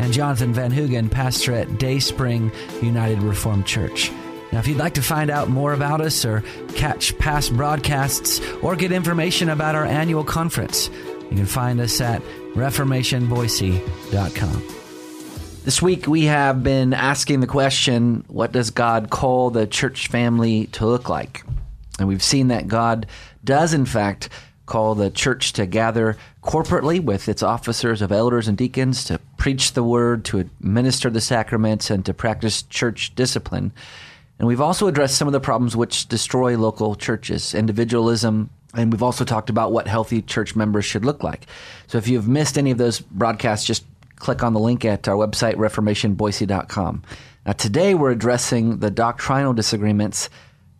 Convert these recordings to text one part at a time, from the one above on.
and Jonathan Van Hoogen, pastor at Dayspring United Reformed Church. Now, if you'd like to find out more about us or catch past broadcasts or get information about our annual conference, you can find us at reformationboise.com. This week we have been asking the question what does God call the church family to look like? And we've seen that God does, in fact, call the church to gather corporately with its officers of elders and deacons to preach the word, to administer the sacraments, and to practice church discipline. And we've also addressed some of the problems which destroy local churches, individualism, and we've also talked about what healthy church members should look like. So if you've missed any of those broadcasts, just click on the link at our website, reformationboise.com. Now, today we're addressing the doctrinal disagreements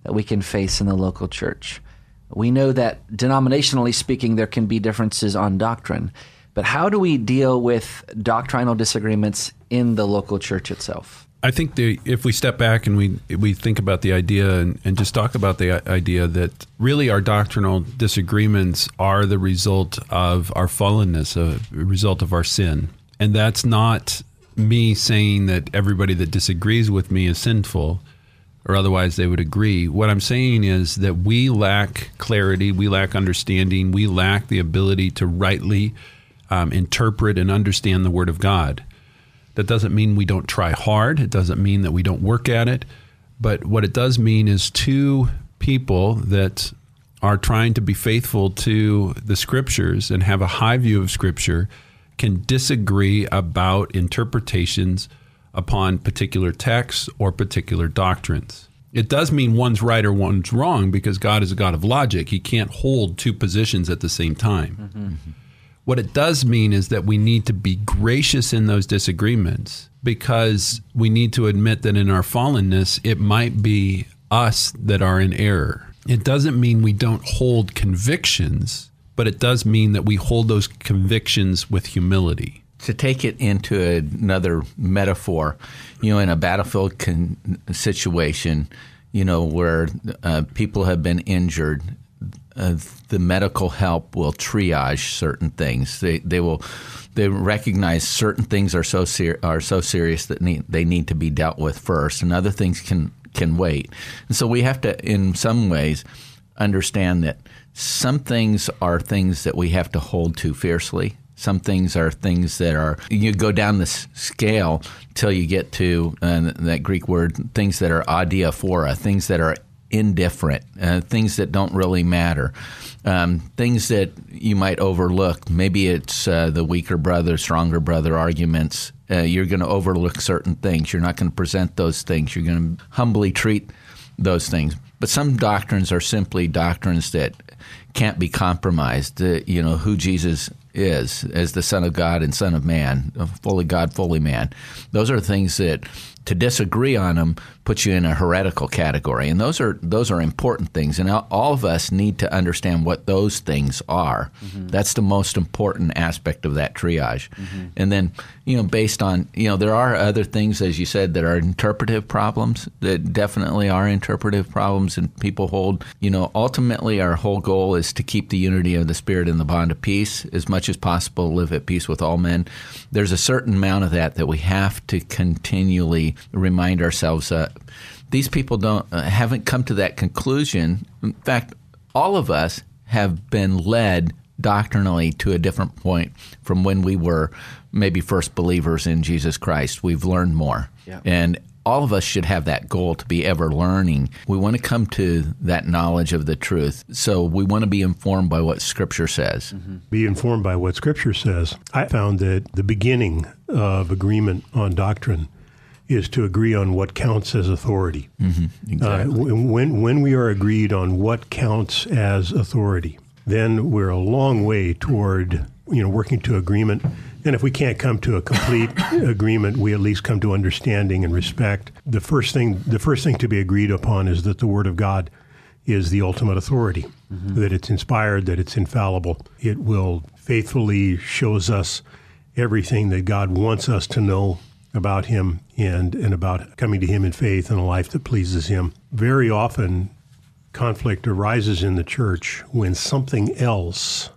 that we can face in the local church. We know that denominationally speaking, there can be differences on doctrine, but how do we deal with doctrinal disagreements in the local church itself? I think the, if we step back and we we think about the idea and, and, just talk about the idea that really our doctrinal disagreements are the result of our fallenness, a result of our sin, and that's not me saying that everybody that disagrees with me is sinful, or otherwise they would agree. What I'm saying is that we lack clarity, we lack understanding, we lack the ability to rightly um, interpret and understand the Word of God. That doesn't mean we don't try hard. It doesn't mean that we don't work at it. But what it does mean is two people that are trying to be faithful to the scriptures and have a high view of scripture can disagree about interpretations upon particular texts or particular doctrines. It does mean one's right or one's wrong because God is a God of logic. He can't hold two positions at the same time. Mm-hmm. What it does mean is that we need to be gracious in those disagreements because we need to admit that in our fallenness, it might be us that are in error. It doesn't mean we don't hold convictions, but it does mean that we hold those convictions with humility. To take it into another metaphor, you know, in a battlefield con- situation, you know, where uh, people have been injured uh, the medical help will triage certain things. They they will they recognize certain things are so ser- are so serious that need, they need to be dealt with first, and other things can can wait. And so we have to, in some ways, understand that some things are things that we have to hold to fiercely. Some things are things that are you go down the scale till you get to uh, that Greek word things that are adiaphora, things that are indifferent, uh, things that don't really matter, um, things that you might overlook. Maybe it's uh, the weaker brother, stronger brother arguments. Uh, you're going to overlook certain things. You're not going to present those things. You're going to humbly treat those things. But some doctrines are simply doctrines that can't be compromised. you know, who Jesus is as the Son of God and Son of Man, fully God, fully man. Those are things that to disagree on them puts you in a heretical category, and those are those are important things. And all of us need to understand what those things are. Mm-hmm. That's the most important aspect of that triage. Mm-hmm. And then, you know, based on you know, there are other things, as you said, that are interpretive problems. That definitely are interpretive problems, and people hold. You know, ultimately, our whole goal is to keep the unity of the spirit and the bond of peace as much as possible. Live at peace with all men. There's a certain amount of that that we have to continually remind ourselves. Uh, these people don't uh, haven't come to that conclusion. In fact, all of us have been led doctrinally to a different point from when we were maybe first believers in Jesus Christ. We've learned more. Yeah. And all of us should have that goal to be ever learning. We want to come to that knowledge of the truth. So we want to be informed by what Scripture says. Mm-hmm. Be informed by what Scripture says. I found that the beginning of agreement on doctrine is to agree on what counts as authority. Mm-hmm, exactly. uh, when, when we are agreed on what counts as authority, then we're a long way toward you know working to agreement And if we can't come to a complete agreement, we at least come to understanding and respect. The first thing, the first thing to be agreed upon is that the Word of God is the ultimate authority, mm-hmm. that it's inspired, that it's infallible. It will faithfully shows us everything that God wants us to know about Him and, and about coming to Him in faith and a life that pleases Him. Very often, conflict arises in the church when something else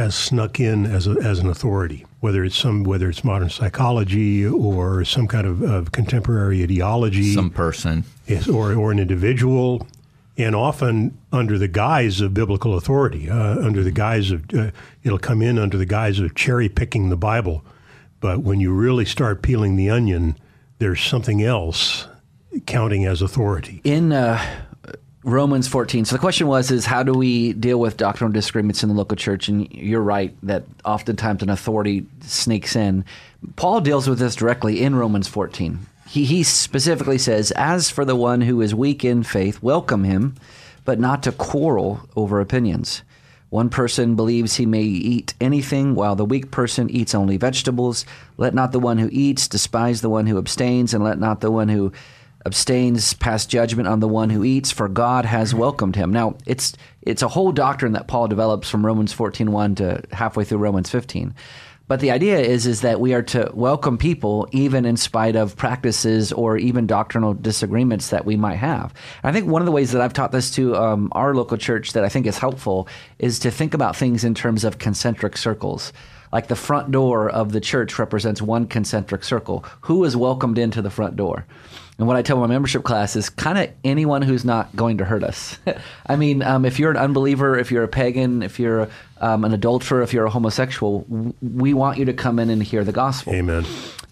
has snuck in as, a, as an authority, whether it's some whether it's modern psychology or some kind of, of contemporary ideology, some person, yes, or or an individual, and often under the guise of biblical authority, uh, under the guise of uh, it'll come in under the guise of cherry picking the Bible, but when you really start peeling the onion, there's something else counting as authority. In uh, Romans 14. So the question was is how do we deal with doctrinal disagreements in the local church and you're right that oftentimes an authority sneaks in. Paul deals with this directly in Romans 14. He he specifically says as for the one who is weak in faith welcome him but not to quarrel over opinions. One person believes he may eat anything, while the weak person eats only vegetables. Let not the one who eats despise the one who abstains, and let not the one who abstains pass judgment on the one who eats for god has welcomed him now it's it's a whole doctrine that paul develops from romans 14.1 to halfway through romans 15 but the idea is is that we are to welcome people even in spite of practices or even doctrinal disagreements that we might have. I think one of the ways that I've taught this to um, our local church that I think is helpful is to think about things in terms of concentric circles like the front door of the church represents one concentric circle. Who is welcomed into the front door? And what I tell my membership class is kind of anyone who's not going to hurt us. I mean, um, if you're an unbeliever, if you're a pagan, if you're um, an adulterer, if you're a homosexual, we want you to come in and hear the gospel. Amen.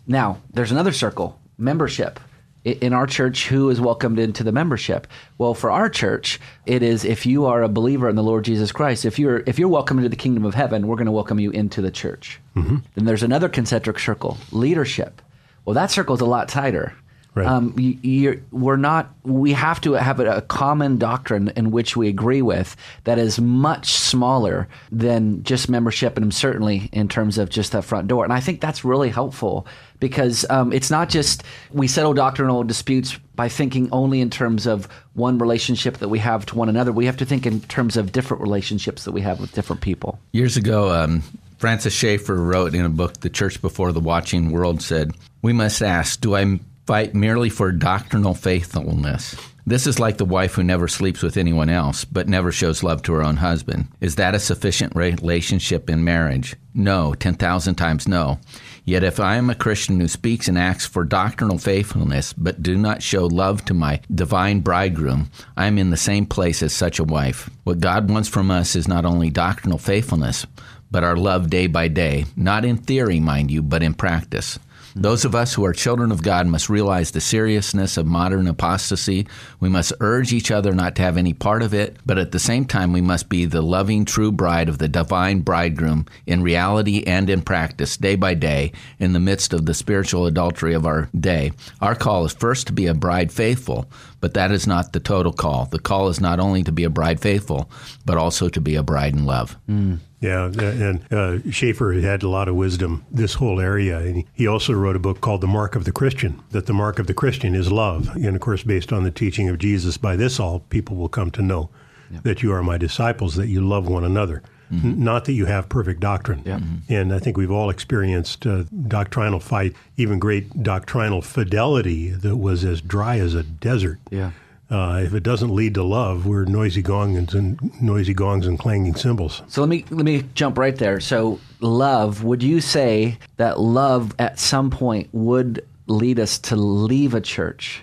Now, there's another circle membership. In our church, who is welcomed into the membership? Well, for our church, it is if you are a believer in the Lord Jesus Christ, if you're if you're welcome into the kingdom of heaven, we're going to welcome you into the church. Mm-hmm. Then there's another concentric circle, leadership. Well, that circle is a lot tighter Right. Um, you, we're not. We have to have a, a, common doctrine in which we agree with that is much smaller than just membership, and certainly in terms of just that front door. And I think that's really helpful because um, it's not just we settle doctrinal disputes by thinking only in terms of one relationship that we have to one another. We have to think in terms of different relationships that we have with different people. Years ago. Um, Francis Schaeffer wrote in a book, The Church Before the Watching World, said, We must ask, do I fight merely for doctrinal faithfulness. This is like the wife who never sleeps with anyone else, but never shows love to her own husband. Is that a sufficient relationship in marriage? No, 10,000 times no. Yet if I am a Christian who speaks and acts for doctrinal faithfulness, but do not show love to my divine bridegroom, I am in the same place as such a wife. What God wants from us is not only doctrinal faithfulness, but our love day by day, not in theory, mind you, but in practice. Those of us who are children of God must realize the seriousness of modern apostasy. We must urge each other not to have any part of it, but at the same time, we must be the loving, true bride of the divine bridegroom in reality and in practice, day by day, in the midst of the spiritual adultery of our day. Our call is first to be a bride faithful, but that is not the total call. The call is not only to be a bride faithful, but also to be a bride in love. Mm. Yeah, and uh, Schaeffer had a lot of wisdom this whole area, and he also wrote a book called "The Mark of the Christian." That the mark of the Christian is love, and of course, based on the teaching of Jesus. By this, all people will come to know yep. that you are my disciples, that you love one another. Mm-hmm. Not that you have perfect doctrine. Yep. Mm-hmm. And I think we've all experienced uh, doctrinal fight, even great doctrinal fidelity that was as dry as a desert. Yeah. Uh, if it doesn't lead to love, we're noisy gongs and noisy gongs and clanging cymbals. So let me let me jump right there. So love, would you say that love at some point would lead us to leave a church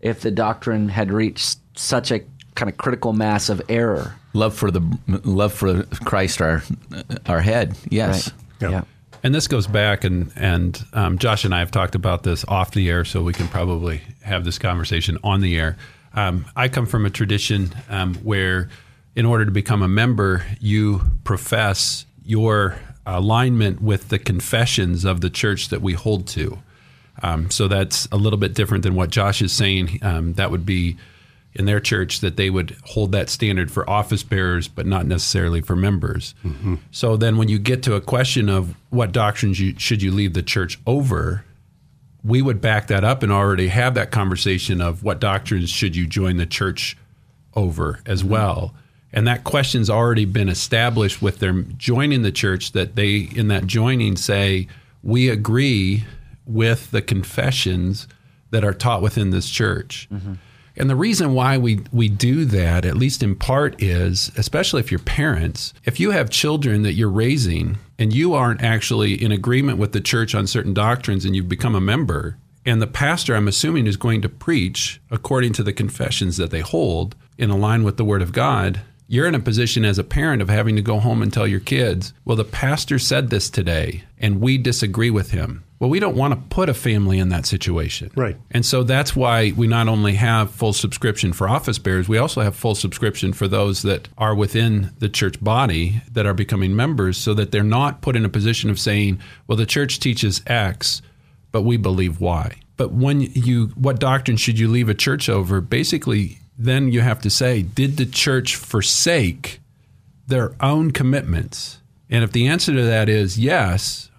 if the doctrine had reached such a kind of critical mass of error? Love for the love for Christ, our our head. Yes. Right. Yeah. And this goes back, and and um, Josh and I have talked about this off the air, so we can probably have this conversation on the air. Um, I come from a tradition um, where, in order to become a member, you profess your alignment with the confessions of the church that we hold to. Um, so that's a little bit different than what Josh is saying. Um, that would be in their church that they would hold that standard for office bearers, but not necessarily for members. Mm-hmm. So then, when you get to a question of what doctrines you, should you leave the church over, we would back that up and already have that conversation of what doctrines should you join the church over as mm-hmm. well. And that question's already been established with them joining the church that they, in that joining, say, we agree with the confessions that are taught within this church. Mm-hmm. And the reason why we, we do that, at least in part, is especially if you're parents, if you have children that you're raising and you aren't actually in agreement with the church on certain doctrines and you've become a member, and the pastor, I'm assuming, is going to preach according to the confessions that they hold in line with the Word of God, you're in a position as a parent of having to go home and tell your kids, well, the pastor said this today and we disagree with him. Well, we don't want to put a family in that situation. Right. And so that's why we not only have full subscription for office bearers, we also have full subscription for those that are within the church body that are becoming members so that they're not put in a position of saying, well, the church teaches X, but we believe Y. But when you, what doctrine should you leave a church over? Basically, then you have to say, did the church forsake their own commitments? And if the answer to that is yes,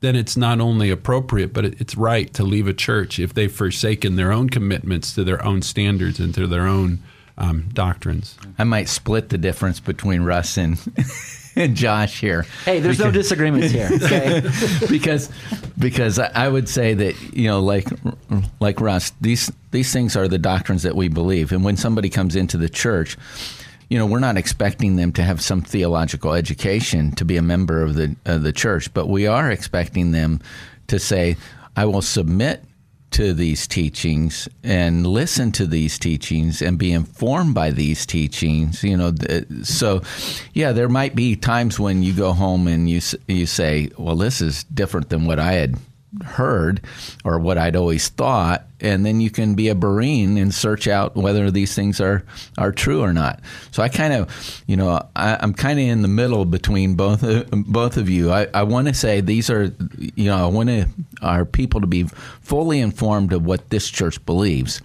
then it's not only appropriate, but it's right to leave a church if they've forsaken their own commitments to their own standards and to their own um, doctrines. I might split the difference between Russ and, and Josh here. Hey, there's because, no disagreements here. Okay? because because I would say that you know, like like Russ, these these things are the doctrines that we believe, and when somebody comes into the church you know, we're not expecting them to have some theological education to be a member of the of the church, but we are expecting them to say, "I will submit to these teachings and listen to these teachings and be informed by these teachings you know so yeah there might be times when you go home and you you say well this is different than what I had heard or what I'd always thought, and then you can be a Berean and search out whether these things are are true or not. So I kind of, you know, I, am kind of in the middle between both both of you. I, I want to say these are, you know, I want our people to be fully informed of what this church believes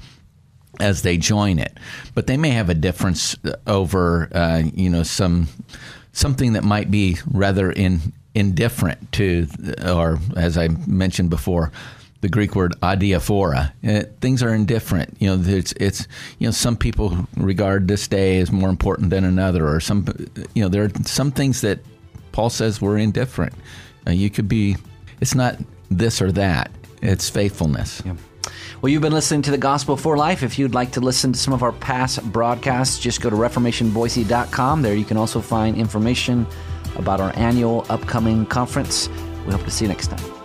as they join it, but they may have a difference over, uh, you know, some something that might be rather in indifferent to, or as I mentioned before, the Greek word adiaphora. Uh, things are indifferent. You know, it's, it's you know some people regard this day as more important than another, or some you know there are some things that Paul says were indifferent. Uh, you could be. It's not this or that. It's faithfulness. Yeah. Well, you've been listening to the Gospel for Life. If you'd like to listen to some of our past broadcasts, just go to reformationboise.com. There you can also find information about our annual upcoming conference. We hope to see you next time.